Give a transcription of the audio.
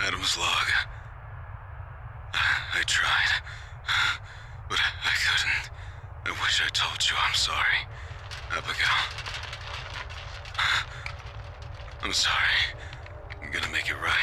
Adam's log. I tried, but I couldn't. I wish I told you I'm sorry, Abigail. I'm sorry. I'm gonna make it right.